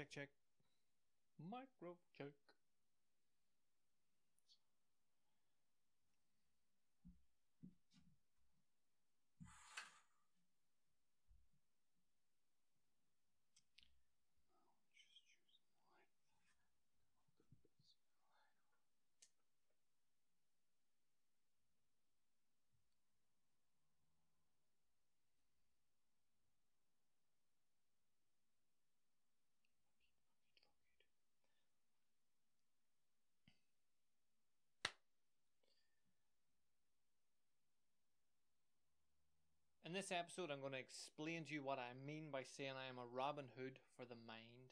check, check. Micro check. In this episode, I'm going to explain to you what I mean by saying I am a Robin Hood for the mind.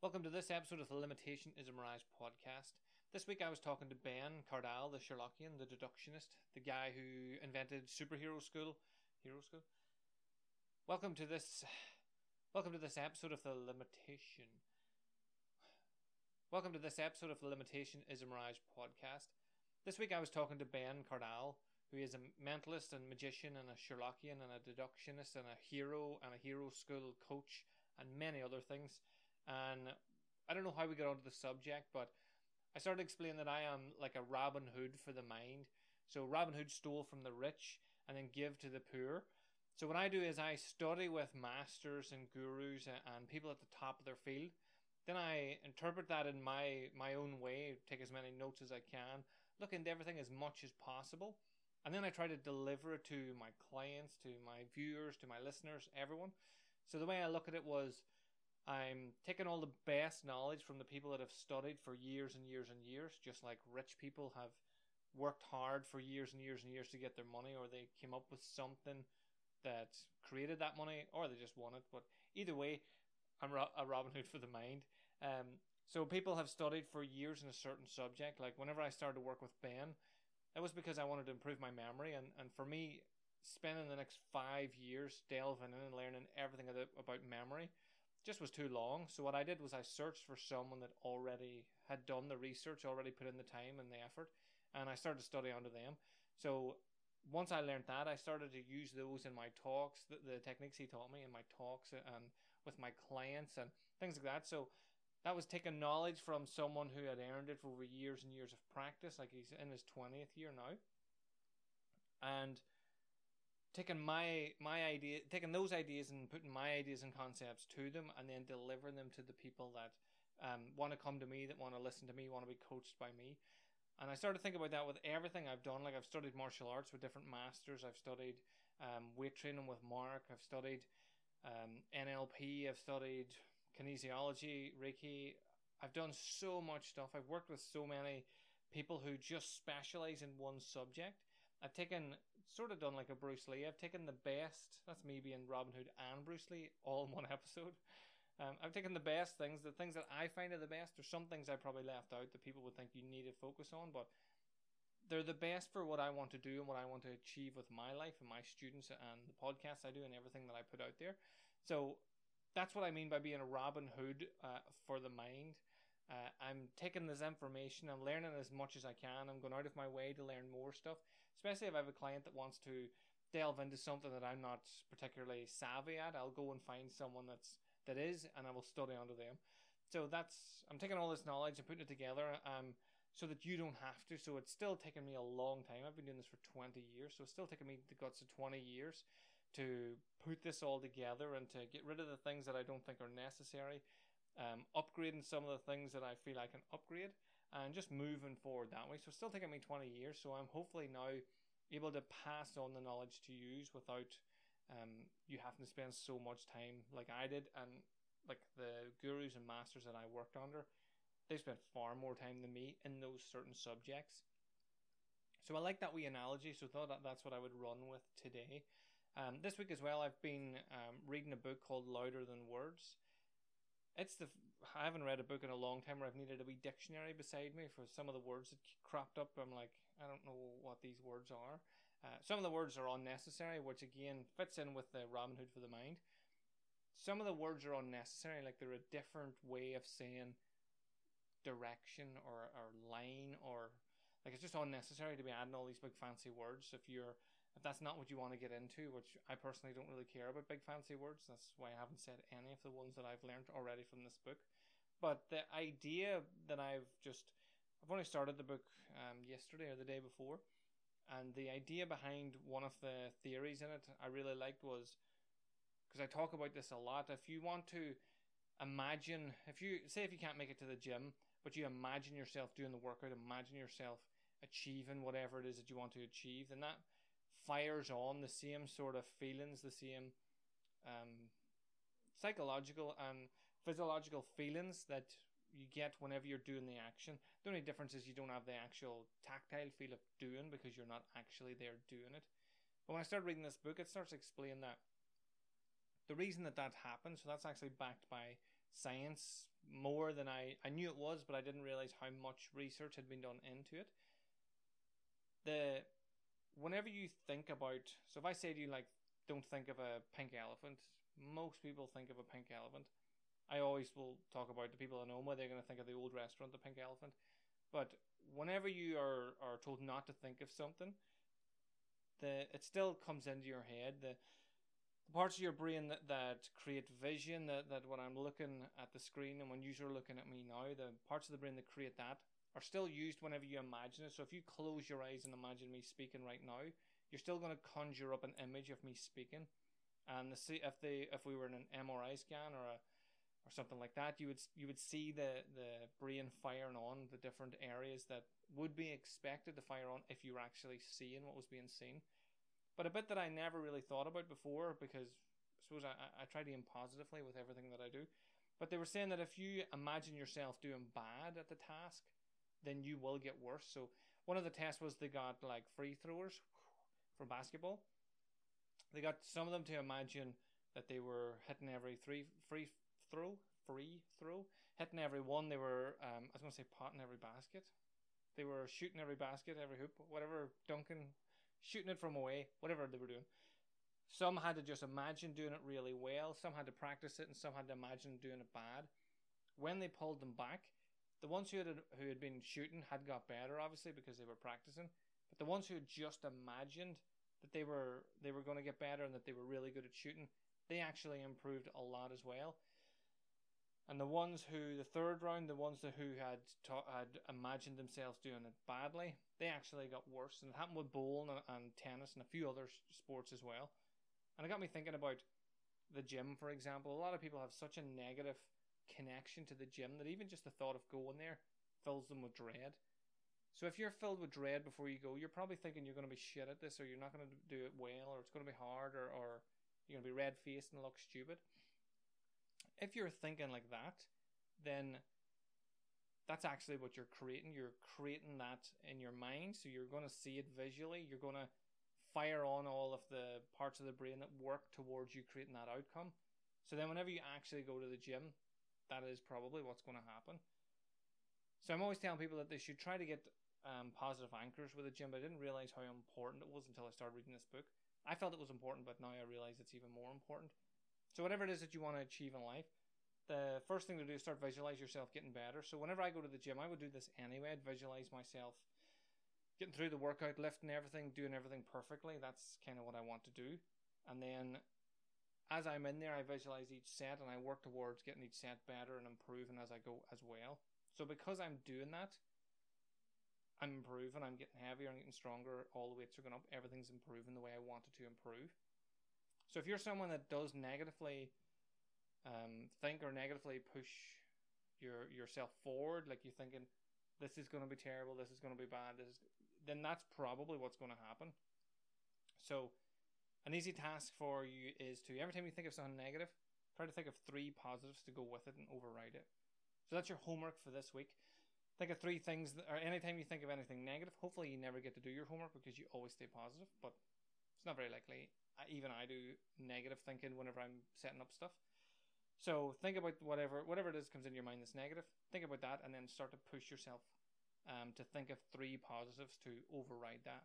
Welcome to this episode of the Limitation is a Mirage podcast. This week I was talking to Ben Cardall, the Sherlockian, the deductionist, the guy who invented superhero school, hero school. Welcome to this welcome to this episode of the Limitation. Welcome to this episode of the Limitation is a Mirage podcast. This week I was talking to Ben Cardall, who is a mentalist and magician and a Sherlockian and a deductionist and a hero and a hero school coach and many other things. And I don't know how we got onto the subject, but I started explaining that I am like a Robin Hood for the mind. So Robin Hood stole from the rich and then give to the poor. So what I do is I study with masters and gurus and people at the top of their field. Then I interpret that in my my own way, take as many notes as I can, look into everything as much as possible. And then I try to deliver it to my clients, to my viewers, to my listeners, everyone. So the way I look at it was I'm taking all the best knowledge from the people that have studied for years and years and years, just like rich people have worked hard for years and years and years to get their money, or they came up with something that created that money, or they just won it. But either way, I'm a Robin Hood for the mind. Um, so people have studied for years in a certain subject. Like whenever I started to work with Ben, it was because I wanted to improve my memory, and, and for me, spending the next five years delving in and learning everything about memory just was too long. So what I did was I searched for someone that already had done the research, already put in the time and the effort, and I started to study under them. So once I learned that, I started to use those in my talks, the, the techniques he taught me in my talks and with my clients and things like that. So that was taking knowledge from someone who had earned it over years and years of practice, like he's in his twentieth year now, and taking my my idea, taking those ideas and putting my ideas and concepts to them, and then delivering them to the people that um, want to come to me, that want to listen to me, want to be coached by me. And I started to think about that with everything I've done. Like I've studied martial arts with different masters. I've studied um, weight training with Mark. I've studied um, NLP. I've studied kinesiology, Reiki. I've done so much stuff. I've worked with so many people who just specialize in one subject. I've taken sort of done like a Bruce Lee. I've taken the best. That's me being Robin Hood and Bruce Lee all in one episode. Um, I've taken the best things, the things that I find are the best. There's some things I probably left out that people would think you need to focus on, but they're the best for what I want to do and what I want to achieve with my life and my students and the podcasts I do and everything that I put out there. So that's what I mean by being a Robin Hood uh, for the mind. Uh, I'm taking this information, I'm learning as much as I can. I'm going out of my way to learn more stuff, especially if I have a client that wants to delve into something that I'm not particularly savvy at. I'll go and find someone that's that is, and I will study under them. So that's I'm taking all this knowledge and putting it together. Um, so that you don't have to. So it's still taking me a long time. I've been doing this for 20 years, so it's still taking me the guts of 20 years to put this all together and to get rid of the things that I don't think are necessary, um, upgrading some of the things that I feel I can upgrade, and just moving forward that way. So it's still taking me 20 years, so I'm hopefully now able to pass on the knowledge to use without um, you having to spend so much time like I did, and like the gurus and masters that I worked under, they spent far more time than me in those certain subjects. So I like that wee analogy, so thought that that's what I would run with today. Um, this week as well, I've been um, reading a book called Louder Than Words. It's the I haven't read a book in a long time where I've needed a wee dictionary beside me for some of the words that cropped up. I'm like, I don't know what these words are. Uh, some of the words are unnecessary, which again fits in with the Robin Hood for the mind. Some of the words are unnecessary, like they're a different way of saying direction or, or line or like it's just unnecessary to be adding all these big fancy words if you're if that's not what you want to get into, which I personally don't really care about big fancy words, that's why I haven't said any of the ones that I've learned already from this book. But the idea that I've just, I've only started the book um, yesterday or the day before, and the idea behind one of the theories in it I really liked was because I talk about this a lot. If you want to imagine, if you say if you can't make it to the gym, but you imagine yourself doing the workout, imagine yourself achieving whatever it is that you want to achieve, then that fires on the same sort of feelings, the same um, psychological and physiological feelings that you get whenever you're doing the action. The only difference is you don't have the actual tactile feel of doing because you're not actually there doing it. But when I started reading this book, it starts to explain that the reason that that happens, so that's actually backed by science more than I, I knew it was, but I didn't realize how much research had been done into it. The whenever you think about, so if I say to you, like, don't think of a pink elephant, most people think of a pink elephant. I always will talk about the people in Omagh, they're going to think of the old restaurant, the Pink Elephant. But whenever you are, are told not to think of something, the it still comes into your head. The, the parts of your brain that, that create vision, that, that when I'm looking at the screen and when you're looking at me now, the parts of the brain that create that are still used whenever you imagine it. So if you close your eyes and imagine me speaking right now, you're still going to conjure up an image of me speaking. And the, if they if we were in an MRI scan or a or something like that, you would you would see the the brain firing on the different areas that would be expected to fire on if you were actually seeing what was being seen. But a bit that I never really thought about before because I suppose I, I try to aim positively with everything that I do. But they were saying that if you imagine yourself doing bad at the task, then you will get worse. So one of the tests was they got like free throwers for basketball. They got some of them to imagine that they were hitting every three free throw, free throw, hitting every one. They were um, I was to say potting every basket. They were shooting every basket, every hoop, whatever, dunking, shooting it from away, whatever they were doing. Some had to just imagine doing it really well. Some had to practice it, and some had to imagine doing it bad. When they pulled them back, the ones who had who had been shooting had got better, obviously because they were practicing. But the ones who had just imagined that they were they were going to get better and that they were really good at shooting, they actually improved a lot as well. And the ones who the third round, the ones who had ta- had imagined themselves doing it badly, they actually got worse. And it happened with bowling and, and tennis and a few other sports as well. And it got me thinking about the gym, for example. A lot of people have such a negative connection to the gym that even just the thought of going there fills them with dread. So if you're filled with dread before you go, you're probably thinking you're going to be shit at this, or you're not going to do it well, or it's going to be hard, or, or you're going to be red faced and look stupid. If you're thinking like that, then that's actually what you're creating. You're creating that in your mind, so you're going to see it visually. You're going to fire on all of the parts of the brain that work towards you creating that outcome. So then, whenever you actually go to the gym, that is probably what's going to happen. So I'm always telling people that they should try to get um, positive anchors with the gym, but I didn't realize how important it was until I started reading this book. I felt it was important, but now I realize it's even more important. So whatever it is that you want to achieve in life, the first thing to do is start visualize yourself getting better. So whenever I go to the gym, I would do this anyway. I'd visualize myself getting through the workout, lifting everything, doing everything perfectly. That's kind of what I want to do. And then as I'm in there, I visualize each set and I work towards getting each set better and improving as I go as well. So because I'm doing that, I'm improving, I'm getting heavier, I'm getting stronger, all the weights are going up, everything's improving the way I want it to improve. So if you're someone that does negatively um, think or negatively push your yourself forward, like you're thinking, this is going to be terrible, this is going to be bad, this is, then that's probably what's going to happen. So an easy task for you is to every time you think of something negative, try to think of three positives to go with it and override it. So that's your homework for this week. Think of three things, that, or anytime you think of anything negative, hopefully you never get to do your homework because you always stay positive, but it's not very likely. Even I do negative thinking whenever I'm setting up stuff. So think about whatever whatever it is comes in your mind that's negative. Think about that, and then start to push yourself um, to think of three positives to override that.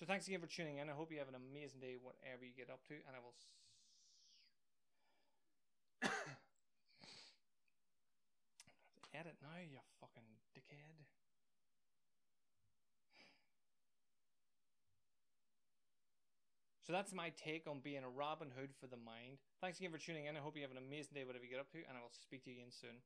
So thanks again for tuning in. I hope you have an amazing day, whatever you get up to, and I will. S- edit now, you fucking dickhead. So that's my take on being a Robin Hood for the mind. Thanks again for tuning in. I hope you have an amazing day, whatever you get up to, and I will speak to you again soon.